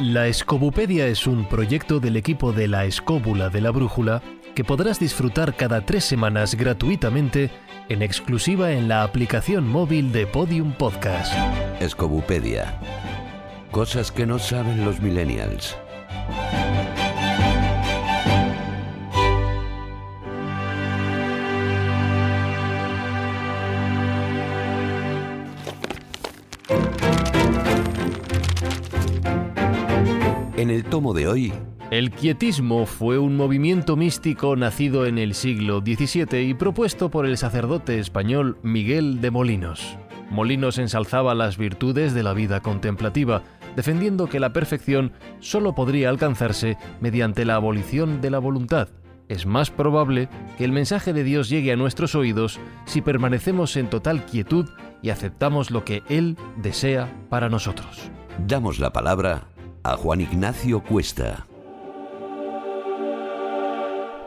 La Escobupedia es un proyecto del equipo de la Escóbula de la Brújula que podrás disfrutar cada tres semanas gratuitamente en exclusiva en la aplicación móvil de Podium Podcast. Escobupedia. Cosas que no saben los millennials. En el tomo de hoy, El quietismo fue un movimiento místico nacido en el siglo XVII y propuesto por el sacerdote español Miguel de Molinos. Molinos ensalzaba las virtudes de la vida contemplativa, defendiendo que la perfección sólo podría alcanzarse mediante la abolición de la voluntad. Es más probable que el mensaje de Dios llegue a nuestros oídos si permanecemos en total quietud y aceptamos lo que Él desea para nosotros. damos la palabra Juan Ignacio Cuesta.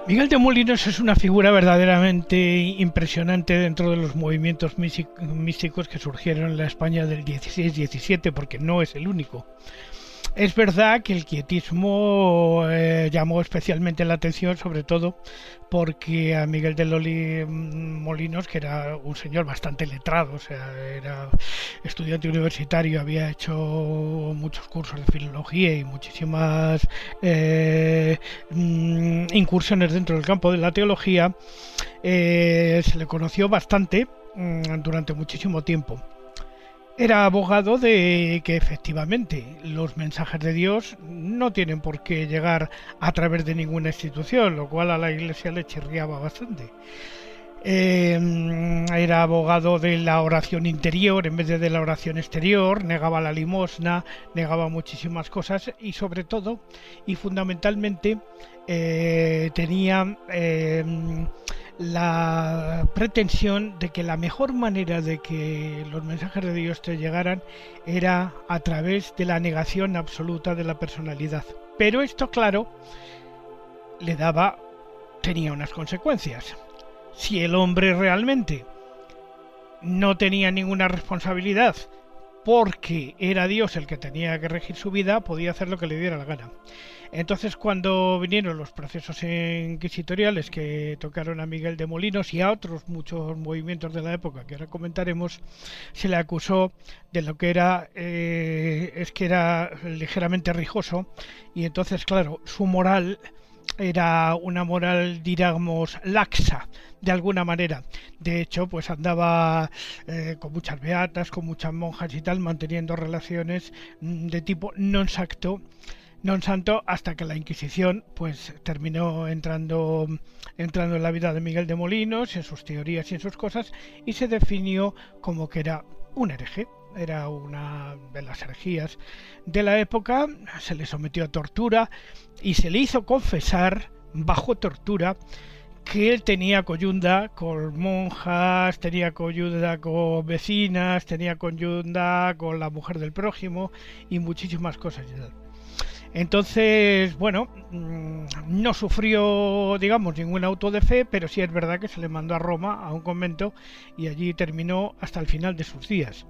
Miguel de Molinos es una figura verdaderamente impresionante dentro de los movimientos místicos que surgieron en la España del 16-17, porque no es el único. Es verdad que el quietismo eh, llamó especialmente la atención, sobre todo porque a Miguel de Loli mm, Molinos, que era un señor bastante letrado, o sea, era estudiante universitario, había hecho muchos cursos de filología y muchísimas eh, mm, incursiones dentro del campo de la teología, eh, se le conoció bastante mm, durante muchísimo tiempo. Era abogado de que efectivamente los mensajes de Dios no tienen por qué llegar a través de ninguna institución, lo cual a la iglesia le chirriaba bastante. Eh, era abogado de la oración interior en vez de de la oración exterior, negaba la limosna, negaba muchísimas cosas y sobre todo y fundamentalmente eh, tenía eh, la pretensión de que la mejor manera de que los mensajes de Dios te llegaran era a través de la negación absoluta de la personalidad. Pero esto, claro, le daba, tenía unas consecuencias. Si el hombre realmente no tenía ninguna responsabilidad porque era Dios el que tenía que regir su vida, podía hacer lo que le diera la gana. Entonces, cuando vinieron los procesos inquisitoriales que tocaron a Miguel de Molinos y a otros muchos movimientos de la época que ahora comentaremos, se le acusó de lo que era eh, es que era ligeramente rijoso y entonces, claro, su moral era una moral, digamos, laxa, de alguna manera. De hecho, pues andaba eh, con muchas beatas, con muchas monjas y tal, manteniendo relaciones mm, de tipo non sacto, non santo, hasta que la Inquisición, pues terminó entrando, entrando en la vida de Miguel de Molinos, en sus teorías y en sus cosas, y se definió como que era un hereje era una de las herejías de la época, se le sometió a tortura y se le hizo confesar bajo tortura que él tenía coyunda con monjas, tenía coyunda con vecinas, tenía coyunda con la mujer del prójimo y muchísimas cosas. Entonces, bueno, mm, no sufrió, digamos, ningún auto de fe, pero sí es verdad que se le mandó a Roma, a un convento, y allí terminó hasta el final de sus días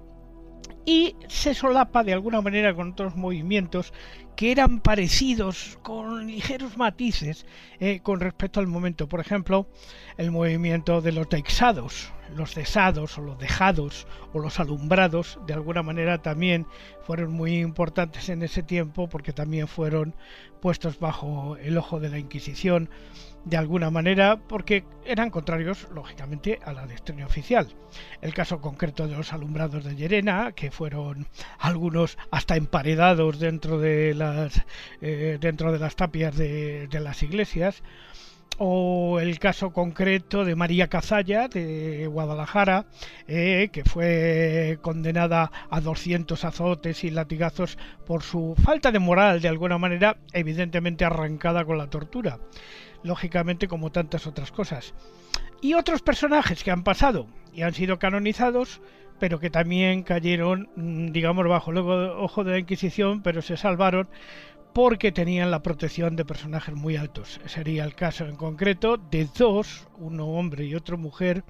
y se solapa de alguna manera con otros movimientos que eran parecidos con ligeros matices eh, con respecto al momento. Por ejemplo, el movimiento de los deixados, los cesados o los dejados o los alumbrados, de alguna manera también fueron muy importantes en ese tiempo porque también fueron puestos bajo el ojo de la Inquisición de alguna manera porque eran contrarios lógicamente a la doctrina oficial. El caso concreto de los alumbrados de Llerena, que fueron algunos hasta emparedados dentro de las eh, dentro de las tapias de, las iglesias, o el caso concreto de María Cazalla de Guadalajara, eh, que fue condenada a 200 azotes y latigazos por su falta de moral, de alguna manera, evidentemente arrancada con la tortura lógicamente como tantas otras cosas. Y otros personajes que han pasado y han sido canonizados, pero que también cayeron, mm, digamos, bajo el ojo de la Inquisición, pero se salvaron porque tenían la protección de personajes muy altos. Sería el caso en concreto de dos, uno hombre y otro mujer,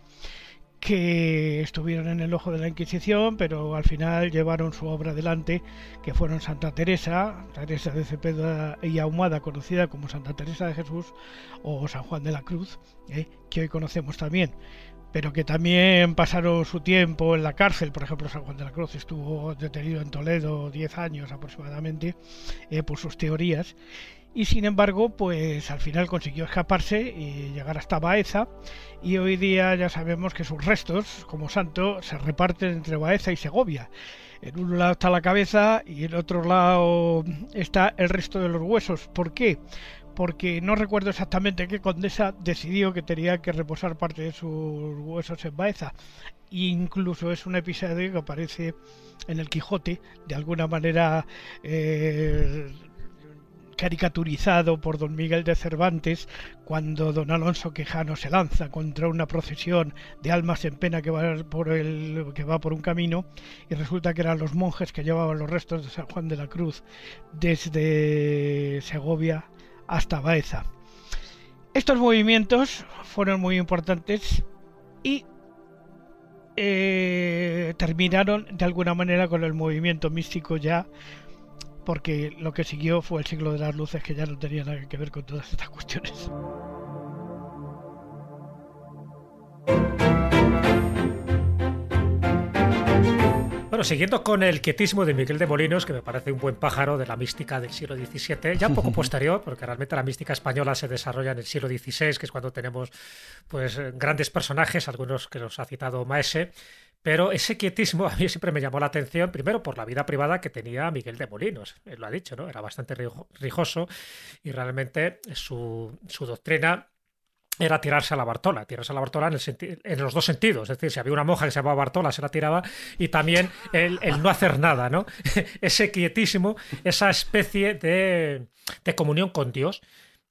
que estuvieron en el ojo de la Inquisición, pero al final llevaron su obra adelante, que fueron Santa Teresa, Teresa de Cepeda y Ahumada, conocida como Santa Teresa de Jesús, o San Juan de la Cruz, ¿eh? que hoy conocemos también, pero que también pasaron su tiempo en la cárcel. Por ejemplo, San Juan de la Cruz estuvo detenido en Toledo 10 años aproximadamente eh, por sus teorías y sin embargo, pues al final consiguió escaparse y llegar hasta Baeza y hoy día ya sabemos que sus restos como santo se reparten entre Baeza y Segovia. En un lado está la cabeza y en otro lado está el resto de los huesos. ¿Por qué? Porque no recuerdo exactamente qué condesa decidió que tenía que reposar parte de sus huesos en Baeza. Incluso es un episodio que aparece en el Quijote, de alguna manera eh, caricaturizado por don Miguel de Cervantes cuando don Alonso Quejano se lanza contra una procesión de almas en pena que va por el que va por un camino y resulta que eran los monjes que llevaban los restos de San Juan de la Cruz desde Segovia hasta Baeza. Estos movimientos fueron muy importantes y eh, terminaron de alguna manera con el movimiento místico ya porque lo que siguió fue el siglo de las luces que ya no tenía nada que ver con todas estas cuestiones. Bueno, siguiendo con el quietismo de Miguel de Molinos, que me parece un buen pájaro de la mística del siglo XVII, ya un poco posterior, porque realmente la mística española se desarrolla en el siglo XVI, que es cuando tenemos pues grandes personajes, algunos que los ha citado Maese, pero ese quietismo a mí siempre me llamó la atención, primero por la vida privada que tenía Miguel de Molinos, él lo ha dicho, ¿no? Era bastante rijoso y realmente su, doctrina era tirarse a la Bartola, tirarse a la Bartola en, los dos sentidos, es decir, si había una monja que se llamaba Bartola, se la tiraba, y también el, no hacer nada, ¿no? Ese quietísimo, esa especie de, de comunión con Dios,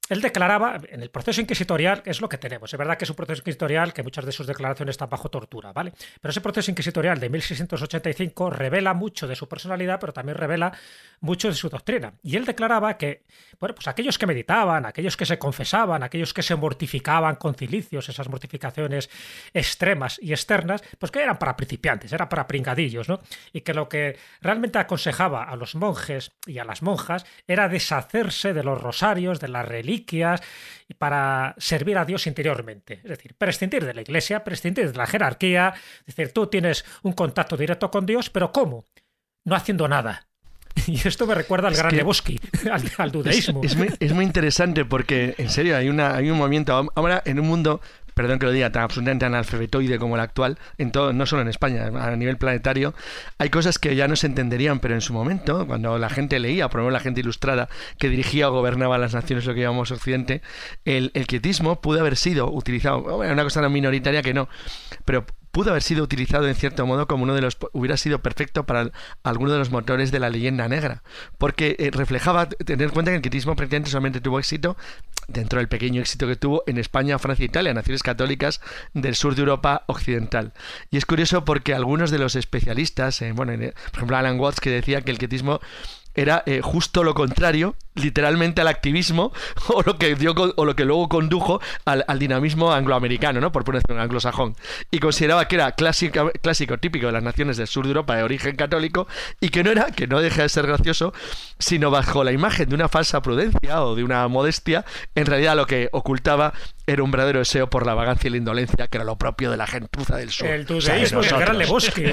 él declaraba, en el proceso inquisitorial, es lo que tenemos. Es verdad que es un proceso inquisitorial que muchas de sus declaraciones están bajo tortura, ¿vale? Pero ese proceso inquisitorial de 1685 revela mucho de su personalidad, pero también revela mucho de su doctrina. Y él declaraba que, bueno, pues aquellos que meditaban, aquellos que se confesaban, aquellos que se mortificaban con cilicios, esas mortificaciones extremas y externas, pues que eran para principiantes, eran para pringadillos, ¿no? Y que lo que realmente aconsejaba a los monjes y a las monjas era deshacerse de los rosarios, de las reliquias, y para servir a Dios interiormente. Es decir, prescindir de la iglesia, prescindir de la jerarquía. Es decir, tú tienes un contacto directo con Dios, pero ¿cómo? No haciendo nada. Y esto me recuerda al gran Lebowski, al, al, dudeísmo. Es, muy, es, muy, interesante porque, en serio, hay, una, hay un movimiento. Ahora, en un mundo perdón que lo diga, tan absolutamente analfabetoide como el actual, en todo, no solo en España, a nivel planetario, hay cosas que ya no se entenderían, pero en su momento, cuando la gente leía, por ejemplo la gente ilustrada que dirigía o gobernaba las naciones, lo que llamamos Occidente, el, el quietismo pudo haber sido utilizado, una cosa tan minoritaria que no, pero pudo haber sido utilizado en cierto modo como uno de los hubiera sido perfecto para alguno de los motores de la leyenda negra porque eh, reflejaba tener en cuenta que el quietismo prácticamente solamente tuvo éxito dentro del pequeño éxito que tuvo en España, Francia e Italia, naciones católicas del sur de Europa occidental. Y es curioso porque algunos de los especialistas, bueno, por ejemplo Alan Watts, que decía que el quietismo era eh, justo lo contrario, literalmente al activismo, o lo que, dio, o lo que luego condujo al, dinamismo angloamericano, ¿no? por ponerlo anglosajón. Y consideraba que era clásico, clásico, típico de las naciones del sur de Europa de origen católico, y que no era, que no deja de ser gracioso, sino bajo la imagen de una falsa prudencia o de una modestia, en realidad lo que ocultaba era un verdadero deseo por la vagancia y la indolencia, que era lo propio de la gentuza del sur. El tudeísmo, o sea, el gran Lebowski.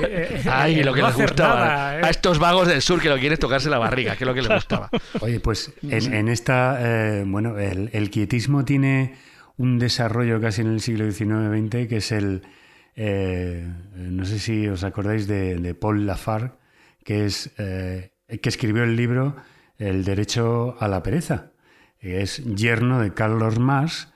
Ay, lo que les gustaba. A estos vagos del sur que lo quieren tocarse la barriga, que es lo que les gustaba. Oye, pues en, esta, eh, bueno, el, quietismo tiene un desarrollo casi en el siglo XIX-XX, que es el, eh, no sé si os acordáis de, Paul Lafargue, que es eh, que escribió el libro El derecho a la pereza. Es yerno de Carlos Marx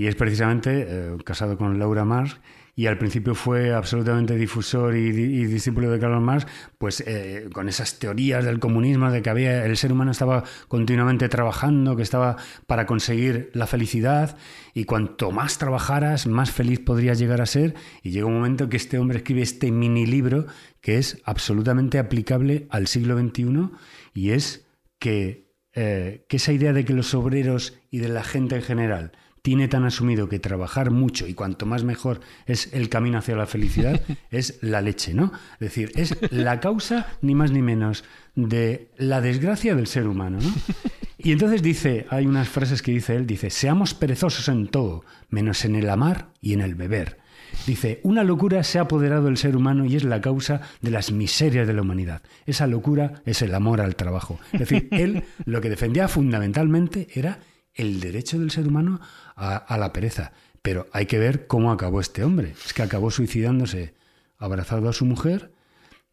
y es precisamente eh, casado con Laura Marx y al principio fue absolutamente difusor y, discípulo de Karl Marx, pues eh, con esas teorías del comunismo, de que había, el ser humano estaba continuamente trabajando, que estaba para conseguir la felicidad, y cuanto más trabajaras, más feliz podrías llegar a ser, y llega un momento que este hombre escribe este mini libro que es absolutamente aplicable al siglo XXI, y es eh, que esa idea de que los obreros y de la gente en general tiene tan asumido que trabajar mucho y cuanto más mejor es el camino hacia la felicidad, es la leche, ¿no? Es decir, es la causa, ni más ni menos, de la desgracia del ser humano, ¿no? Y entonces dice, hay unas frases que dice él, dice, seamos perezosos en todo, menos en el amar y en el beber. Dice, una locura se ha apoderado del ser humano y es la causa de las miserias de la humanidad. Esa locura es el amor al trabajo. Es decir, él lo que defendía fundamentalmente era el derecho del ser humano a, la pereza. Pero hay que ver cómo acabó este hombre. Es que acabó suicidándose abrazado a su mujer,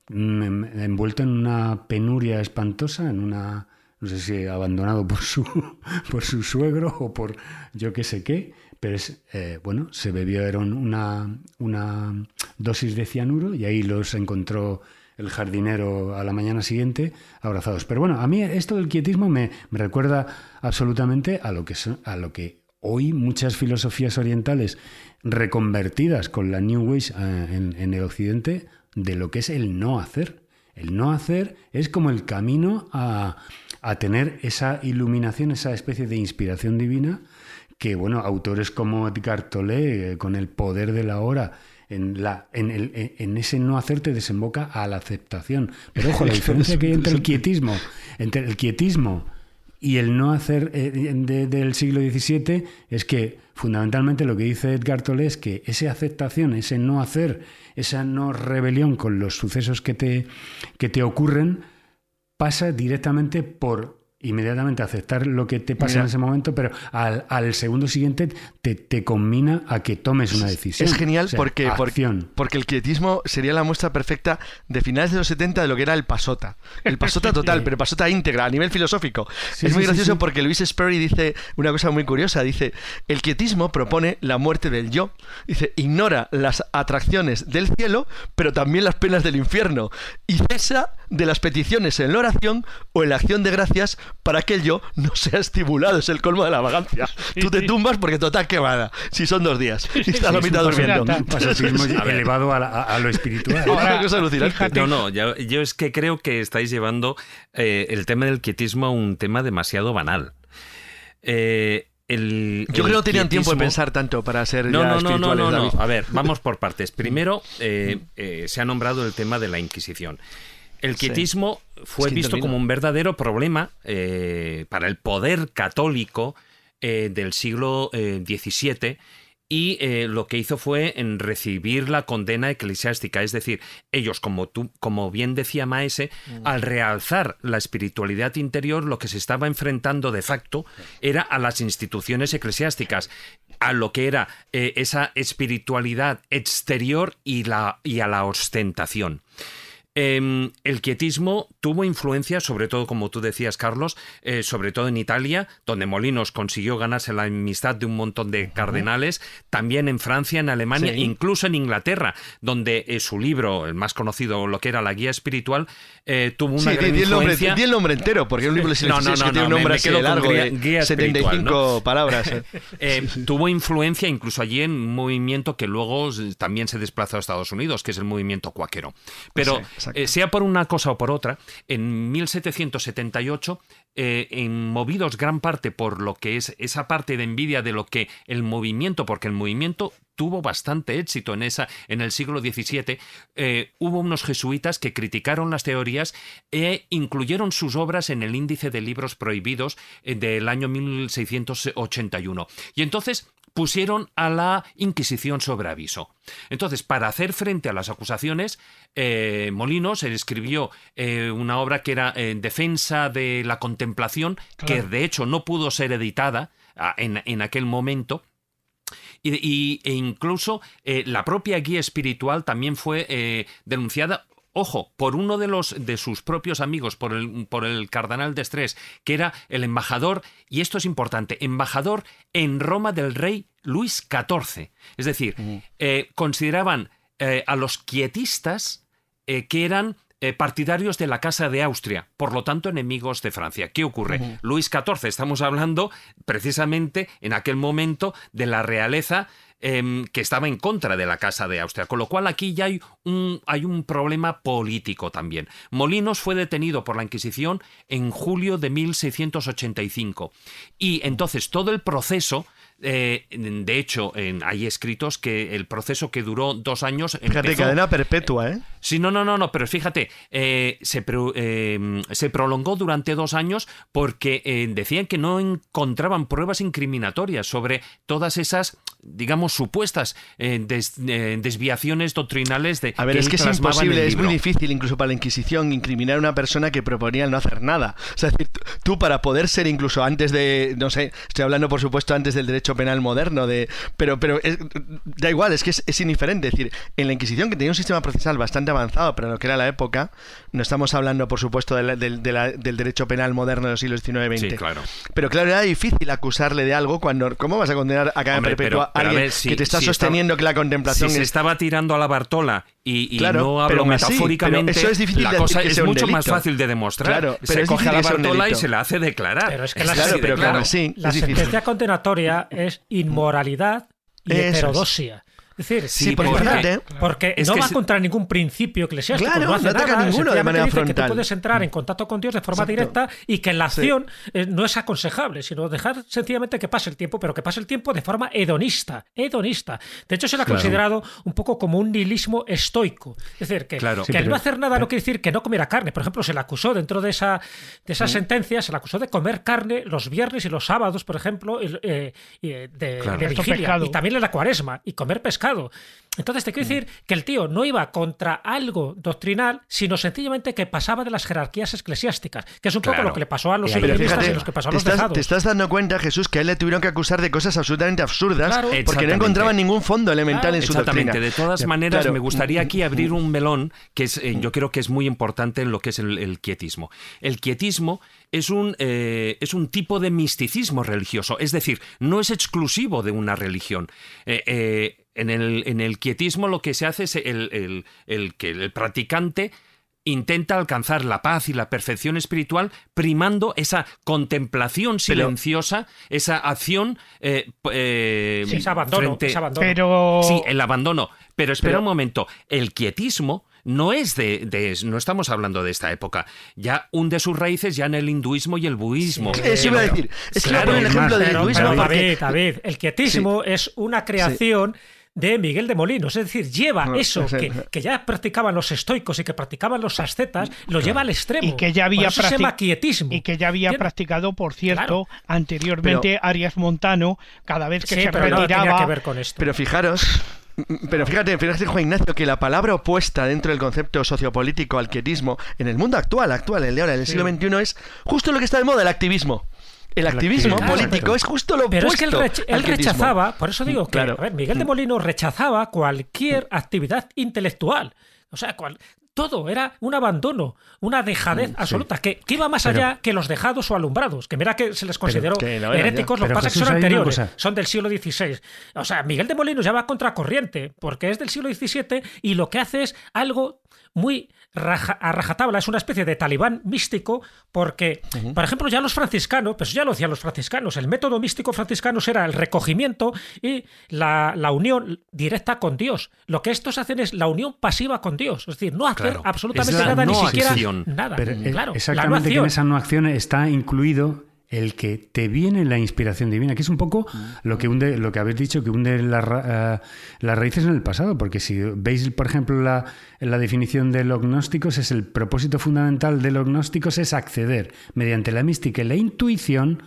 mm, envuelto en una penuria espantosa, en una, no sé si abandonado por su, por su suegro o por yo qué sé qué, pero es, eh, bueno, se bebió una, una dosis de cianuro y ahí los encontró el jardinero a la mañana siguiente abrazados. Pero bueno, a mí esto del quietismo me, recuerda absolutamente a lo, que a lo que hoy muchas filosofías orientales reconvertidas con la New Age eh, en, el occidente de lo que es el no hacer. El no hacer es como el camino a, a tener esa iluminación, esa especie de inspiración divina que, bueno, autores como Edgar Tolle, eh, con el poder de la hora, en, la, en, el, en ese no hacerte desemboca a la aceptación. Pero ojo, la diferencia que hay entre el quietismo, entre el quietismo y el no hacer eh, del siglo XVII es que fundamentalmente lo que dice Edgar Tolle es que esa aceptación, ese no hacer, esa no rebelión con los sucesos que te, que te ocurren, pasa directamente por inmediatamente aceptar lo que te pasa en ese momento, pero al, segundo siguiente te, te, combina a que tomes una decisión. Es genial porque, porque, el quietismo sería la muestra perfecta de finales de los 70 de lo que era el pasota. El pasota total, pero pasota íntegra, a nivel filosófico. es muy gracioso porque Luis Sperry dice una cosa muy curiosa. Dice, el quietismo propone la muerte del yo. Dice, ignora las atracciones del cielo, pero también las penas del infierno. Y cesa de las peticiones en la oración o en la acción de gracias para que el yo no sea estimulado. Es el colmo de la vagancia. Tú te tumbas porque total quemada. Si son dos días. Y estás la mitad durmiendo. elevado a, lo espiritual. no, no, yo, es que creo que estáis llevando eh, el tema del quietismo a un tema demasiado banal. Eh, el, Yo creo que no tenían tiempo de pensar tanto para ser no, no, no, no, no, no. A ver, vamos por partes. Primero, eh, se ha nombrado el tema de la Inquisición. El quietismo fue visto como un verdadero problema eh, para el poder católico eh, del siglo XVII eh, y lo que hizo fue en recibir la condena eclesiástica, es decir, ellos, como tú, como bien decía Maese, mm. al realzar la espiritualidad interior, lo que se estaba enfrentando de facto era a las instituciones eclesiásticas, a lo que era esa espiritualidad exterior y, la, y a la ostentación. Em, el quietismo tuvo influencia, sobre todo, como tú decías, Carlos, eh, sobre todo en Italia, donde Molinos consiguió ganarse la amistad de un montón de cardenales, también en Francia, en Alemania, incluso en Inglaterra, donde eh, su libro, el más conocido, lo que era la guía espiritual, eh, tuvo una gran influencia. Di el, nombre, entero, porque es un libro no, no, no, que tiene un nombre así largo, guía, 75 palabras. tuvo influencia incluso allí en un movimiento que luego también se desplazó a Estados Unidos, que es el movimiento cuáquero. Pero eh, sea por una cosa o por otra, en 1778, eh, en, movidos gran parte por lo que es esa parte de envidia de lo que el movimiento, porque el movimiento tuvo bastante éxito en esa en el siglo XVII, eh, hubo unos jesuitas que criticaron las teorías e incluyeron sus obras en el índice de libros prohibidos del año 1681. Y entonces pusieron a la Inquisición sobre aviso. Entonces, para hacer frente a las acusaciones, eh, Molinos escribió eh, una obra que era en defensa de la contemplación, que de hecho no pudo ser editada ah, en, aquel momento, y, e incluso eh, la propia guía espiritual también fue denunciada ojo, por uno de los de sus propios amigos, por el, por el cardenal de Estrés, que era el embajador, y esto es importante, embajador en Roma del rey Luis XIV. Es decir, eh, consideraban eh, a los quietistas eh, que eran partidarios de la Casa de Austria, por lo tanto enemigos de Francia. ¿Qué ocurre? Luis XIV, estamos hablando precisamente en aquel momento de la realeza Em, que estaba en contra de la Casa de Austria, con lo cual aquí ya hay un, hay un problema político también. Molinos fue detenido por la Inquisición en julio de 1685 y entonces todo el proceso eh, de hecho, hay escritos que el proceso que duró dos años. Fíjate, cadena perpetua, ¿eh? Sí, no, no, no, no, pero fíjate, eh, se, eh, se, prolongó durante dos años porque decían que no encontraban pruebas incriminatorias sobre todas esas, digamos, supuestas desviaciones doctrinales de. A ver, es que es imposible, es muy difícil, incluso para la Inquisición, incriminar a una persona que proponía no hacer nada. O sea, tú para poder ser incluso antes de, no sé, estoy hablando por supuesto antes del derecho penal moderno, de, pero, pero da igual, es que es, indiferente. Es decir, en la Inquisición, que tenía un sistema procesal bastante avanzado, pero lo que era la época, no estamos hablando, por supuesto, del derecho penal moderno de los siglos XIX y XX. claro. Pero claro, era difícil acusarle de algo cuando. ¿Cómo vas a condenar a cadena perpetua a alguien que te está sosteniendo que la contemplación. Si se estaba tirando a la Bartola y, no hablo metafóricamente, eso es difícil la cosa es mucho más fácil de demostrar. Claro, se coge a la Bartola y se la hace declarar. Pero es que la, la sentencia condenatoria es inmoralidad y heterodosia. Es decir, sí, porque, no va contra ningún principio eclesiástico, no hace nada, ninguno de manera dice que tú puedes entrar en contacto con Dios de forma directa y que la acción eh, no es aconsejable, sino dejar sencillamente que pase el tiempo, pero que pase el tiempo de forma hedonista, hedonista. De hecho, se lo ha considerado un poco como un nihilismo estoico. Es decir, que, que el no hacer nada no quiere decir que no comiera carne. Por ejemplo, se le acusó dentro de esa, de esa sentencia, se le acusó de comer carne los viernes y los sábados, por ejemplo, eh, de, de vigilia, y también en la cuaresma, y comer pescado entonces te quiero mm. decir que el tío no iba contra algo doctrinal, sino sencillamente que pasaba de las jerarquías eclesiásticas, que es un poco lo que le pasó a los iluministas y los que pasó a los te estás, Te estás dando cuenta, Jesús, que a él le tuvieron que acusar de cosas absolutamente absurdas porque no encontraban ningún fondo elemental en su Exactamente. De todas maneras, me gustaría aquí abrir un melón que es, eh, yo creo que es muy importante en lo que es el, quietismo. El quietismo es un, eh, es un tipo de misticismo religioso, es decir, no es exclusivo de una religión. Eh, en el, en el quietismo lo que se hace es el, que el practicante intenta alcanzar la paz y la perfección espiritual primando esa contemplación silenciosa, esa acción eh, eh, sí, abandono, Pero... Sí, el abandono. Pero espera un momento, el quietismo no es de, no estamos hablando de esta época, ya hunde sus raíces ya en el hinduismo y el budismo. eso iba a decir. Es claro, el ejemplo del hinduismo. David, David, el quietismo es una creación de Miguel de Molinos. Es decir, lleva eso que, ya practicaban los estoicos y que practicaban los ascetas, lo lleva al extremo. Y que ya había, quietismo. Y que ya había practicado, por cierto, anteriormente Arias Montano, cada vez que se pero retiraba. que ver con esto. Pero fijaros. Pero fíjate, fíjate, Juan Ignacio, que la palabra opuesta dentro del concepto sociopolítico al quietismo, en el mundo actual, actual, el de ahora, en el siglo XXI, es justo lo que está de moda, el activismo el activismo político es justo lo pero es que él, rechazaba, por eso digo que, a ver, Miguel de mm. Molino rechazaba cualquier actividad intelectual. O sea, todo era un abandono, una dejadez mm, absoluta, que, iba más allá que los dejados o alumbrados, que mira que se les consideró heréticos, lo que pasa que son anteriores, son del siglo XVI. O sea, Miguel de Molino ya va contracorriente, porque es del siglo XVII y lo que hace es algo muy a rajatabla, es una especie de talibán místico, porque, por ejemplo, ya los franciscanos, pues ya lo decían los franciscanos, el método místico franciscano era el recogimiento y la, unión directa con Dios. Lo que estos hacen es la unión pasiva con Dios, es decir, no hacer absolutamente nada, ni siquiera nada. Eh, claro, exactamente que en esa no acción está incluido el que te viene la inspiración divina, que es un poco lo que hunde, lo que habéis dicho, que hunde la, eh, las raíces en el pasado, porque si veis, por ejemplo, la, la, definición de los gnósticos, es el propósito fundamental de los gnósticos es acceder mediante la mística y la intuición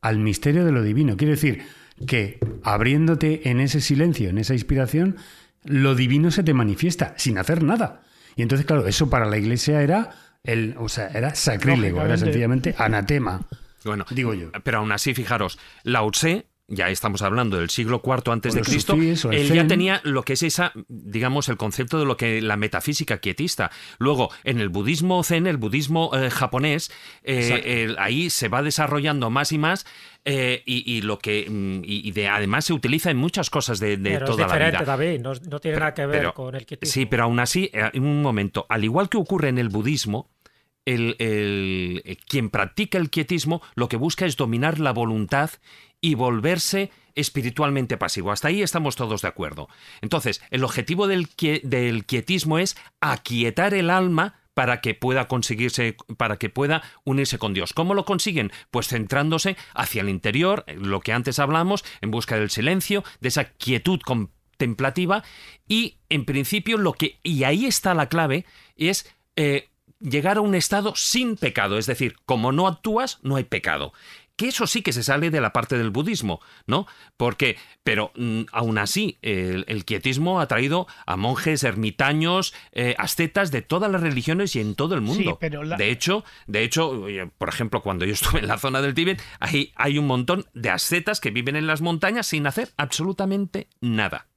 al misterio de lo divino. Quiere decir que abriéndote en ese silencio, en esa inspiración, lo divino se te manifiesta sin hacer nada. Y entonces, claro, eso para la iglesia era el, o sea, era sacrílego, era sencillamente anatema. Bueno, digo yo. Pero aún así, fijaros, Lao Tse ya estamos hablando del siglo IV antes de Cristo, él ya tenía lo que es esa, digamos, el concepto de lo que la metafísica quietista. Luego, en el budismo zen, el budismo eh, japonés, eh, ahí se va desarrollando más y más eh, y, lo que mm, y, de, además se utiliza en muchas cosas de, de toda la vida. David, no, no tiene nada que ver con el quietismo. Sí, pero aún así, en un momento, al igual que ocurre en el budismo, el, eh, quien practica el quietismo lo que busca es dominar la voluntad y volverse espiritualmente pasivo. Hasta ahí estamos todos de acuerdo. Entonces, el objetivo del, quietismo es aquietar el alma para que pueda conseguirse, para que pueda unirse con Dios. ¿Cómo lo consiguen? Pues centrándose hacia el interior, lo que antes hablamos, en busca del silencio, de esa quietud contemplativa y en principio lo que, y ahí está la clave, es eh, llegar a un estado sin pecado, es decir, como no actúas, no hay pecado que eso sí que se sale de la parte del budismo, ¿no? Porque, pero mm, aún así, el, quietismo ha traído a monjes, ermitaños, eh, ascetas de todas las religiones y en todo el mundo. De hecho, de hecho, por ejemplo, cuando yo estuve en la zona del Tíbet, hay, hay un montón de ascetas que viven en las montañas sin hacer absolutamente nada.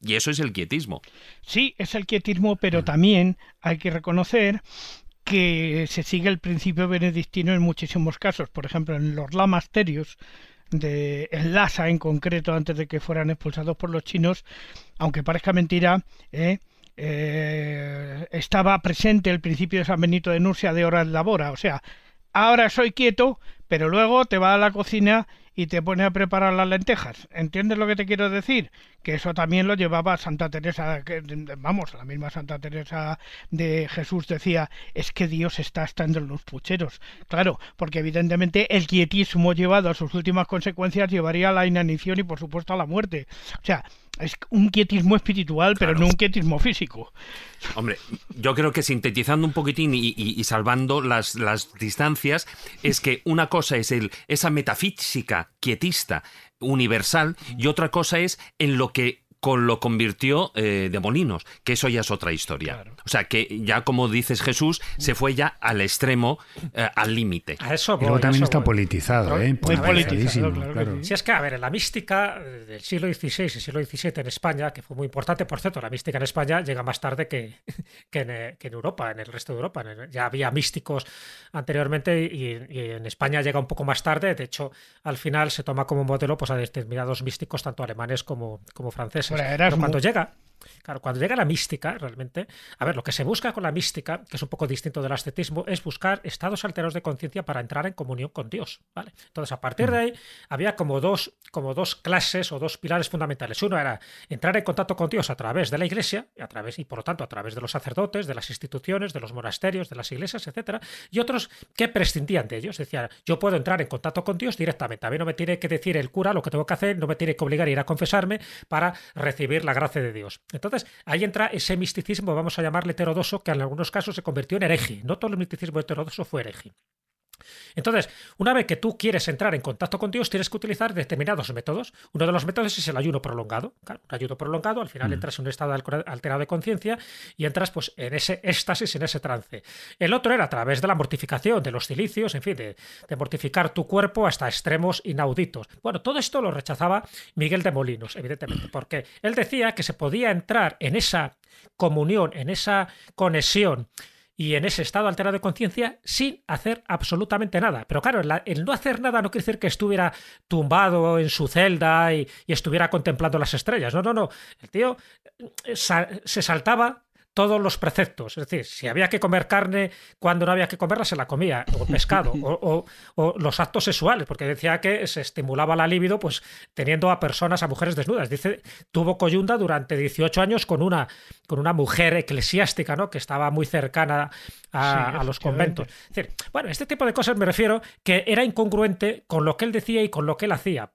Y eso es el quietismo. Sí, es el quietismo, pero también hay que reconocer que se sigue el principio benedictino en muchísimos casos. Por ejemplo, en los lamasterios de en Lhasa en concreto, antes de que fueran expulsados por los chinos, aunque parezca mentira, ¿eh? Eh, estaba presente el principio de San Benito de Nursia de horas labora. O sea, ahora soy quieto, pero luego te va a la cocina y te pone a preparar las lentejas. ¿Entiendes lo que te quiero decir? Que eso también lo llevaba Santa Teresa, que, vamos, la misma Santa Teresa de Jesús decía, es que Dios está estando en los pucheros. Claro, porque evidentemente el quietismo llevado a sus últimas consecuencias llevaría a la inanición y por supuesto a la muerte. O sea, es un quietismo espiritual, pero no un quietismo físico. Hombre, yo creo que sintetizando un poquitín y, salvando las, las, distancias, es que una cosa es el, esa metafísica quietista universal y otra cosa es en lo que con lo convirtió eh, de Molinos, que eso ya es otra historia. O sea, que ya como dices Jesús, se fue ya al extremo, eh, al límite. A eso Pero también está politizado, ¿eh? Muy politizado, Si es que, a ver, en la mística del siglo XVI y siglo XVII en España, que fue muy importante, por cierto, la mística en España llega más tarde que, que, en, Europa, en el resto de Europa. Ya había místicos anteriormente y, en España llega un poco más tarde. De hecho, al final se toma como modelo pues, a determinados místicos, tanto alemanes como, como franceses cuando llega, Claro, cuando llega la mística, realmente, a ver, lo que se busca con la mística, que es un poco distinto del ascetismo, es buscar estados alterados de conciencia para entrar en comunión con Dios, ¿vale? Entonces, a partir de ahí, había como dos, como dos clases o dos pilares fundamentales. Uno era entrar en contacto con Dios a través de la iglesia, y, a través, y por lo tanto a través de los sacerdotes, de las instituciones, de los monasterios, de las iglesias, etcétera, y otros que prescindían de ellos. Decían, yo puedo entrar en contacto con Dios directamente. A mí no me tiene que decir el cura lo que tengo que hacer, no me tiene que obligar a ir a confesarme para recibir la gracia de Dios. Entonces, ahí entra ese misticismo, vamos a llamarle heterodoso, que en algunos casos se convirtió en hereje. No todo el misticismo heterodoso fue hereje. Entonces, una vez que tú quieres entrar en contacto con Dios, tienes que utilizar determinados métodos. Uno de los métodos es el ayuno prolongado. un ayuno prolongado, al final entras en un estado alterado de conciencia y entras pues, en ese éxtasis, en ese trance. El otro era a través de la mortificación, de los cilicios, en fin, de, de mortificar tu cuerpo hasta extremos inauditos. Bueno, todo esto lo rechazaba Miguel de Molinos, evidentemente, porque él decía que se podía entrar en esa comunión, en esa conexión y en ese estado alterado de conciencia sin hacer absolutamente nada. Pero claro, el no hacer nada no quiere decir que estuviera tumbado en su celda y, y estuviera contemplando las estrellas. No, no, no. El tío eh, se saltaba todos los preceptos. Es decir, si había que comer carne cuando no había que comerla, se la comía, o pescado, o, los actos sexuales, porque decía que se estimulaba la libido pues teniendo a personas, a mujeres desnudas. Dice, tuvo coyunda durante 18 años con una, con una mujer eclesiástica, ¿no? Que estaba muy cercana a, a los conventos. Es decir, bueno, este tipo de cosas me refiero que era incongruente con lo que él decía y con lo que él hacía.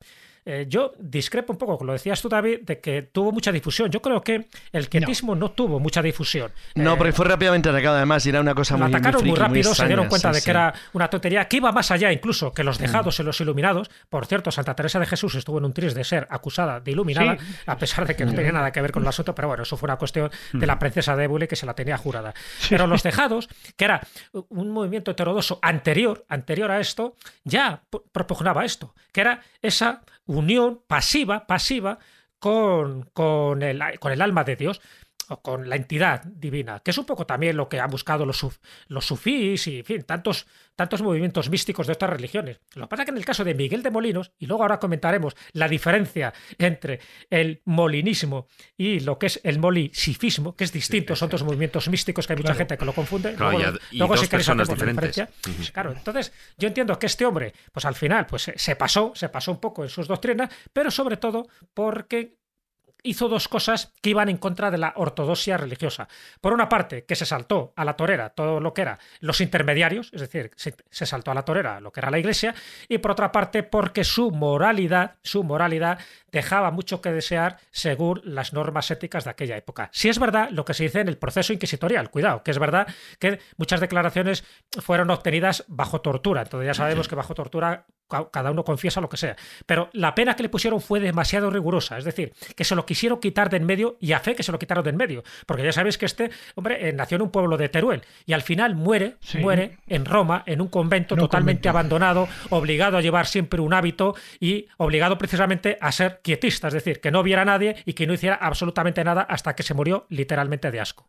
Eh, yo discrepo un poco, como lo decías tú, David, de que tuvo mucha difusión. Yo creo que el quietismo no, tuvo mucha difusión. No, porque eh, fue rápidamente atacado, además, y era una cosa muy. Lo atacaron muy, rápido, se dieron cuenta de que era una tontería, que iba más allá incluso que los mm. dejados y los iluminados. Por cierto, Santa Teresa de Jesús estuvo en un tris de ser acusada de iluminada, a pesar de que no tenía nada que ver con el asunto, pero bueno, eso fue una cuestión de la mm. princesa de que se la tenía jurada. Pero los dejados, que era un movimiento heterodoso anterior, anterior a esto, ya propugnaba esto, que era esa unión pasiva, pasiva con, con, el, con el alma de Dios o con la entidad divina, que es un poco también lo que han buscado los, los sufís y, en fin, tantos, tantos movimientos místicos de estas religiones. Lo que pasa es que en el caso de Miguel de Molinos, y luego ahora comentaremos la diferencia entre el molinismo y lo que es el molisifismo, que es distinto, son dos movimientos místicos que hay mucha gente que lo confunde. luego, y, dos personas diferentes. Claro, entonces yo entiendo que este hombre, pues al final, pues se pasó, se pasó un poco en sus doctrinas, pero sobre todo porque hizo dos cosas que iban en contra de la ortodoxia religiosa. Por una parte, que se saltó a la torera todo lo que era los intermediarios, es decir, se, saltó a la torera lo que era la iglesia, y por otra parte, porque su moralidad, su moralidad dejaba mucho que desear según las normas éticas de aquella época. Si es verdad lo que se dice en el proceso inquisitorial, cuidado, que es verdad que muchas declaraciones fueron obtenidas bajo tortura, entonces ya sabemos que bajo tortura cada uno confiesa lo que sea. Pero la pena que le pusieron fue demasiado rigurosa, es decir, que se lo quisieron quitar de en medio y a fe que se lo quitaron de en medio, porque ya sabéis que este hombre eh, nació en un pueblo de Teruel y al final muere, muere en Roma, en un convento totalmente abandonado, obligado a llevar siempre un hábito y obligado precisamente a ser quietista, es decir, que no viera a nadie y que no hiciera absolutamente nada hasta que se murió literalmente de asco.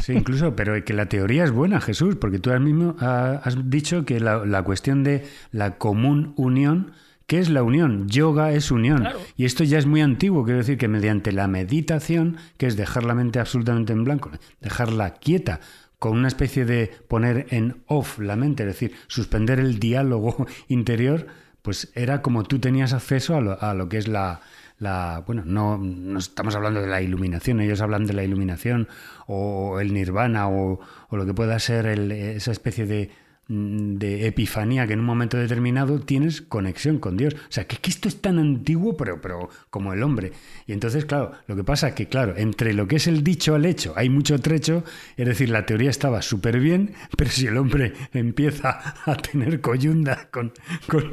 Sí, incluso, pero que la teoría es buena, Jesús, porque tú mismo has dicho que la, cuestión de la común unión, ¿qué es la unión? Yoga es unión. Y esto ya es muy antiguo, quiero decir que mediante la meditación, que es dejar la mente absolutamente en blanco, dejarla quieta, con una especie de poner en off la mente, es decir, suspender el diálogo interior, pues era como tú tenías acceso a lo que es la, la bueno, no, estamos hablando de la iluminación, ellos hablan de la iluminación o el nirvana o, o lo que pueda ser esa especie de de epifanía que en un momento determinado tienes conexión con Dios. O sea, que, esto es tan antiguo, pero, pero como el hombre. Y entonces, claro, lo que pasa es que, claro, entre lo que es el dicho al hecho hay mucho trecho, es decir, la teoría estaba súper bien, pero si el hombre empieza a tener coyunda con, con,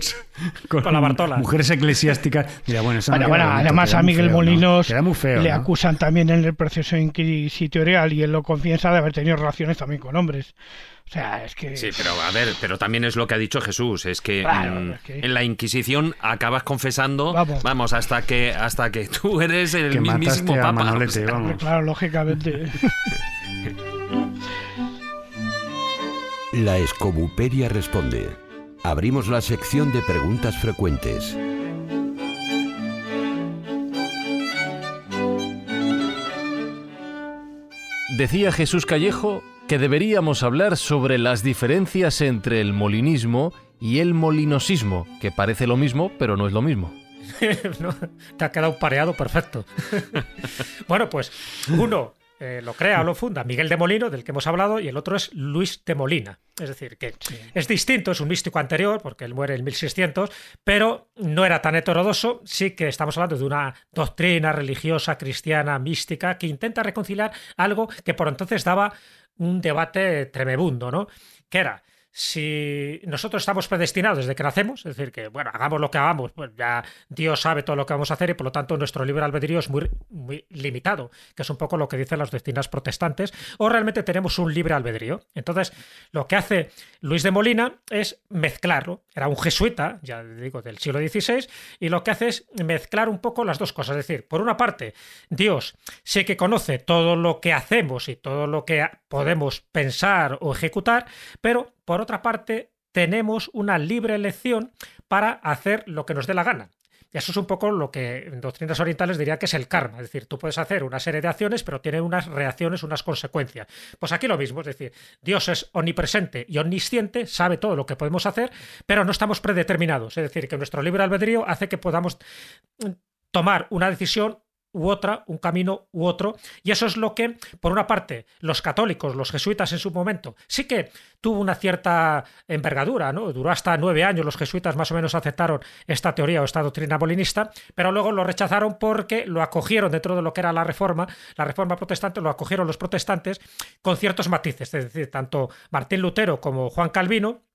con, mujeres eclesiásticas, dirá, bueno, además a Miguel Molinos le acusan también en el proceso inquisitorial y él lo confiesa de haber tenido relaciones también con hombres. O sea, es que... Sí, pero a ver, pero también es lo que ha dicho Jesús, es que, mm, en la Inquisición acabas confesando, vamos. hasta que hasta que tú eres el mismísimo Papa. Claro, lógicamente. La Escobuperia responde. Abrimos la sección de preguntas frecuentes. Decía Jesús Callejo que deberíamos hablar sobre las diferencias entre el molinismo y el molinosismo, que parece lo mismo, pero no es lo mismo. te ha quedado pareado perfecto. bueno, pues uno eh, lo crea o lo funda Miguel de Molino, del que hemos hablado, y el otro es Luis de Molina. Es decir, que es distinto, es un místico anterior, porque él muere en 1600, pero no era tan heterodoxo. Sí que estamos hablando de una doctrina religiosa, cristiana, mística, que intenta reconciliar algo que por entonces daba un debate tremebundo, ¿no? Que era si nosotros estamos predestinados desde que nacemos, es decir, que, bueno, hagamos lo que hagamos, pues ya Dios sabe todo lo que vamos a hacer y por lo tanto nuestro libre albedrío es muy, muy limitado, que es un poco lo que dicen las doctrinas protestantes, o realmente tenemos un libre albedrío. Entonces, lo que hace Luis de Molina es mezclarlo. Era un jesuita, ya digo, del siglo XVI, y lo que hace es mezclar un poco las dos cosas. Es decir, por una parte, Dios sé que conoce todo lo que hacemos y todo lo que podemos pensar o ejecutar, pero por otra parte, tenemos una libre elección para hacer lo que nos dé la gana. Eso es un poco lo que en doctrinas orientales diría que es el karma. Es decir, tú puedes hacer una serie de acciones, pero tiene unas reacciones, unas consecuencias. Pues aquí lo mismo, es decir, Dios es omnipresente y omnisciente, sabe todo lo que podemos hacer, pero no estamos predeterminados. Es decir, que nuestro libre albedrío hace que podamos tomar una decisión u otra, un camino u otro. Y eso es lo que, por una parte, los católicos, los jesuitas en su momento, sí que tuvo una cierta envergadura, ¿no? Duró hasta nueve años, los jesuitas más o menos aceptaron esta teoría o esta doctrina bolinista, pero luego lo rechazaron porque lo acogieron dentro de lo que era la reforma, la reforma protestante, lo acogieron los protestantes con ciertos matices, es decir, tanto Martín Lutero como Juan Calvino,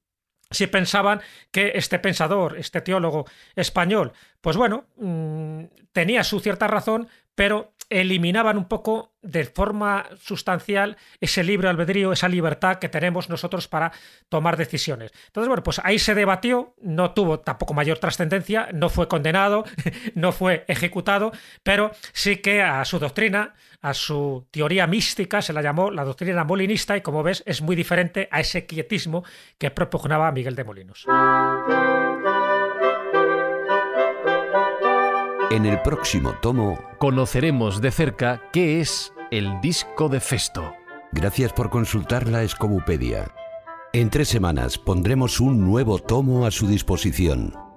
si pensaban que este pensador, este teólogo español, pues bueno, mm, tenía su cierta razón, pero eliminaban un poco de forma sustancial ese libre albedrío, esa libertad que tenemos nosotros para tomar decisiones. Entonces, bueno, pues ahí se debatió, no tuvo tampoco mayor trascendencia, no fue condenado, no fue ejecutado, pero sí que a su doctrina, a su teoría mística, se la llamó la doctrina molinista y como ves es muy diferente a ese quietismo que propugnaba Miguel de Molinos. En el próximo tomo conoceremos de cerca qué es el disco de Festo. Gracias por consultar la Escobupedia. En tres semanas pondremos un nuevo tomo a su disposición.